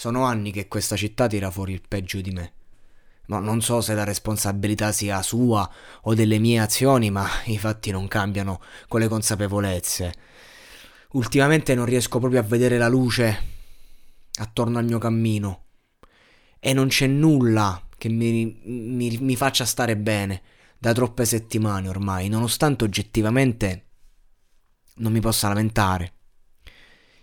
Sono anni che questa città tira fuori il peggio di me. Ma non so se la responsabilità sia sua o delle mie azioni, ma i fatti non cambiano con le consapevolezze. Ultimamente non riesco proprio a vedere la luce attorno al mio cammino. E non c'è nulla che mi, mi, mi faccia stare bene da troppe settimane ormai, nonostante oggettivamente non mi possa lamentare.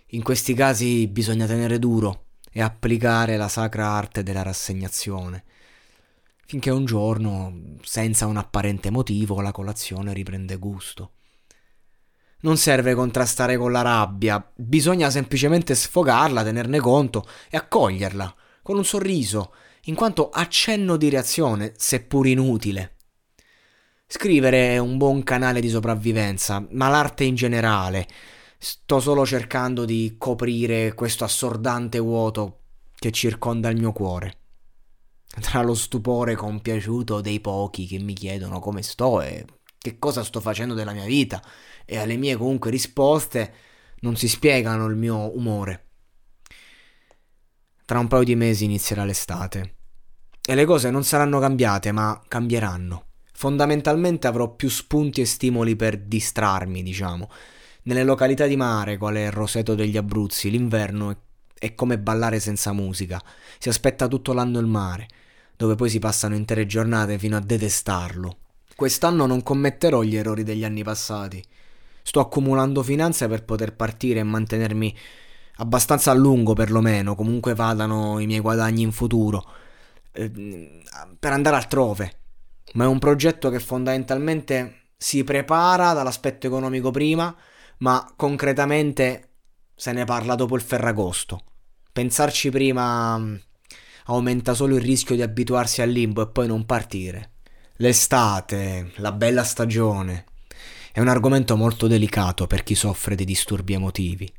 In questi casi bisogna tenere duro e applicare la sacra arte della rassegnazione, finché un giorno, senza un apparente motivo, la colazione riprende gusto. Non serve contrastare con la rabbia, bisogna semplicemente sfogarla, tenerne conto e accoglierla, con un sorriso, in quanto accenno di reazione, seppur inutile. Scrivere è un buon canale di sopravvivenza, ma l'arte in generale, Sto solo cercando di coprire questo assordante vuoto che circonda il mio cuore. Tra lo stupore compiaciuto dei pochi che mi chiedono come sto e che cosa sto facendo della mia vita e alle mie comunque risposte non si spiegano il mio umore. Tra un paio di mesi inizierà l'estate e le cose non saranno cambiate ma cambieranno. Fondamentalmente avrò più spunti e stimoli per distrarmi, diciamo nelle località di mare, quale Roseto degli Abruzzi, l'inverno è, è come ballare senza musica. Si aspetta tutto l'anno il mare, dove poi si passano intere giornate fino a detestarlo. Quest'anno non commetterò gli errori degli anni passati. Sto accumulando finanze per poter partire e mantenermi abbastanza a lungo perlomeno, comunque vadano i miei guadagni in futuro, eh, per andare altrove. Ma è un progetto che fondamentalmente si prepara dall'aspetto economico prima, ma concretamente se ne parla dopo il Ferragosto. Pensarci prima mm, aumenta solo il rischio di abituarsi al limbo e poi non partire. L'estate, la bella stagione, è un argomento molto delicato per chi soffre di disturbi emotivi.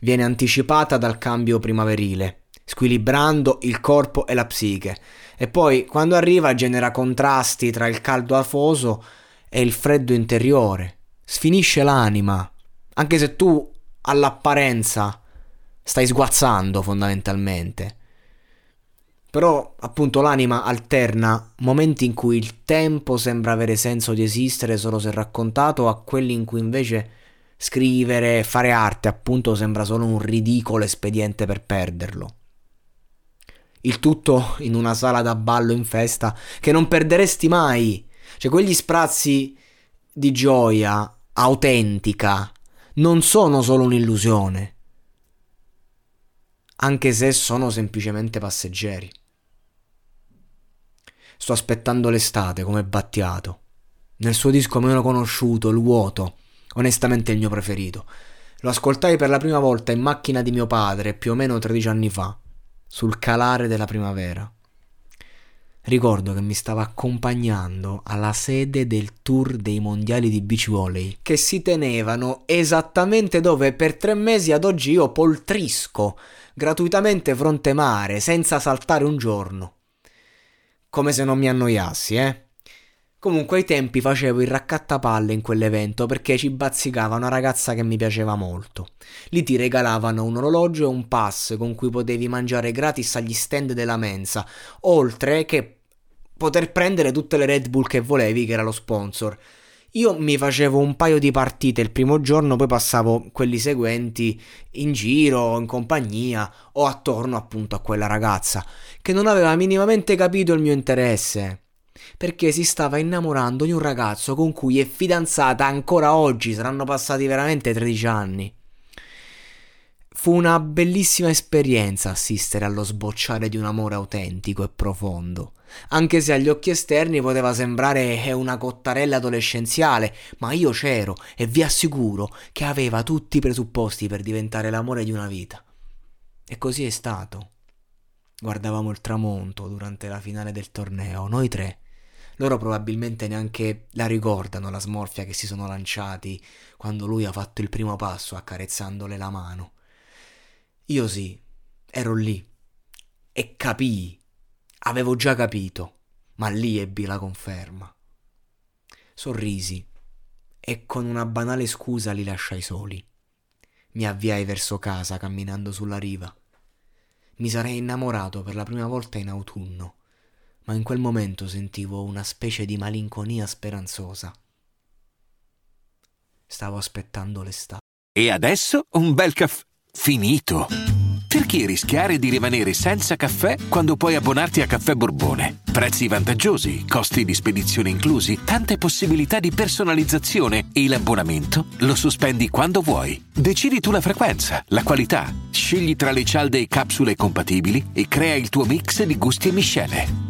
Viene anticipata dal cambio primaverile, squilibrando il corpo e la psiche, e poi quando arriva genera contrasti tra il caldo afoso e il freddo interiore, sfinisce l'anima, anche se tu all'apparenza stai sguazzando fondamentalmente. Però appunto l'anima alterna momenti in cui il tempo sembra avere senso di esistere solo se raccontato a quelli in cui invece scrivere, fare arte appunto sembra solo un ridicolo espediente per perderlo. Il tutto in una sala da ballo in festa che non perderesti mai. Cioè quegli sprazzi di gioia autentica non sono solo un'illusione, anche se sono semplicemente passeggeri. Sto aspettando l'estate come Battiato. Nel suo disco meno conosciuto, Il vuoto, onestamente il mio preferito. Lo ascoltai per la prima volta in macchina di mio padre più o meno 13 anni fa, sul calare della primavera. Ricordo che mi stava accompagnando alla sede del tour dei mondiali di beach volley che si tenevano esattamente dove per tre mesi ad oggi io poltrisco gratuitamente fronte mare senza saltare un giorno. come se non mi annoiassi, eh. Comunque ai tempi facevo il raccattapalle in quell'evento perché ci bazzicava una ragazza che mi piaceva molto. Lì ti regalavano un orologio e un pass con cui potevi mangiare gratis agli stand della mensa, oltre che poter prendere tutte le Red Bull che volevi, che era lo sponsor. Io mi facevo un paio di partite il primo giorno, poi passavo quelli seguenti in giro, in compagnia o attorno appunto a quella ragazza che non aveva minimamente capito il mio interesse perché si stava innamorando di un ragazzo con cui è fidanzata ancora oggi, saranno passati veramente 13 anni. Fu una bellissima esperienza assistere allo sbocciare di un amore autentico e profondo, anche se agli occhi esterni poteva sembrare una cottarella adolescenziale, ma io c'ero e vi assicuro che aveva tutti i presupposti per diventare l'amore di una vita. E così è stato. Guardavamo il tramonto durante la finale del torneo, noi tre, loro probabilmente neanche la ricordano la smorfia che si sono lanciati quando lui ha fatto il primo passo accarezzandole la mano. Io sì, ero lì e capii, avevo già capito, ma lì ebbi la conferma. Sorrisi e con una banale scusa li lasciai soli. Mi avviai verso casa camminando sulla riva. Mi sarei innamorato per la prima volta in autunno ma in quel momento sentivo una specie di malinconia speranzosa. Stavo aspettando l'estate. E adesso un bel caffè finito. Perché rischiare di rimanere senza caffè quando puoi abbonarti a Caffè Borbone? Prezzi vantaggiosi, costi di spedizione inclusi, tante possibilità di personalizzazione e l'abbonamento lo sospendi quando vuoi. Decidi tu la frequenza, la qualità, scegli tra le cialde e capsule compatibili e crea il tuo mix di gusti e miscele.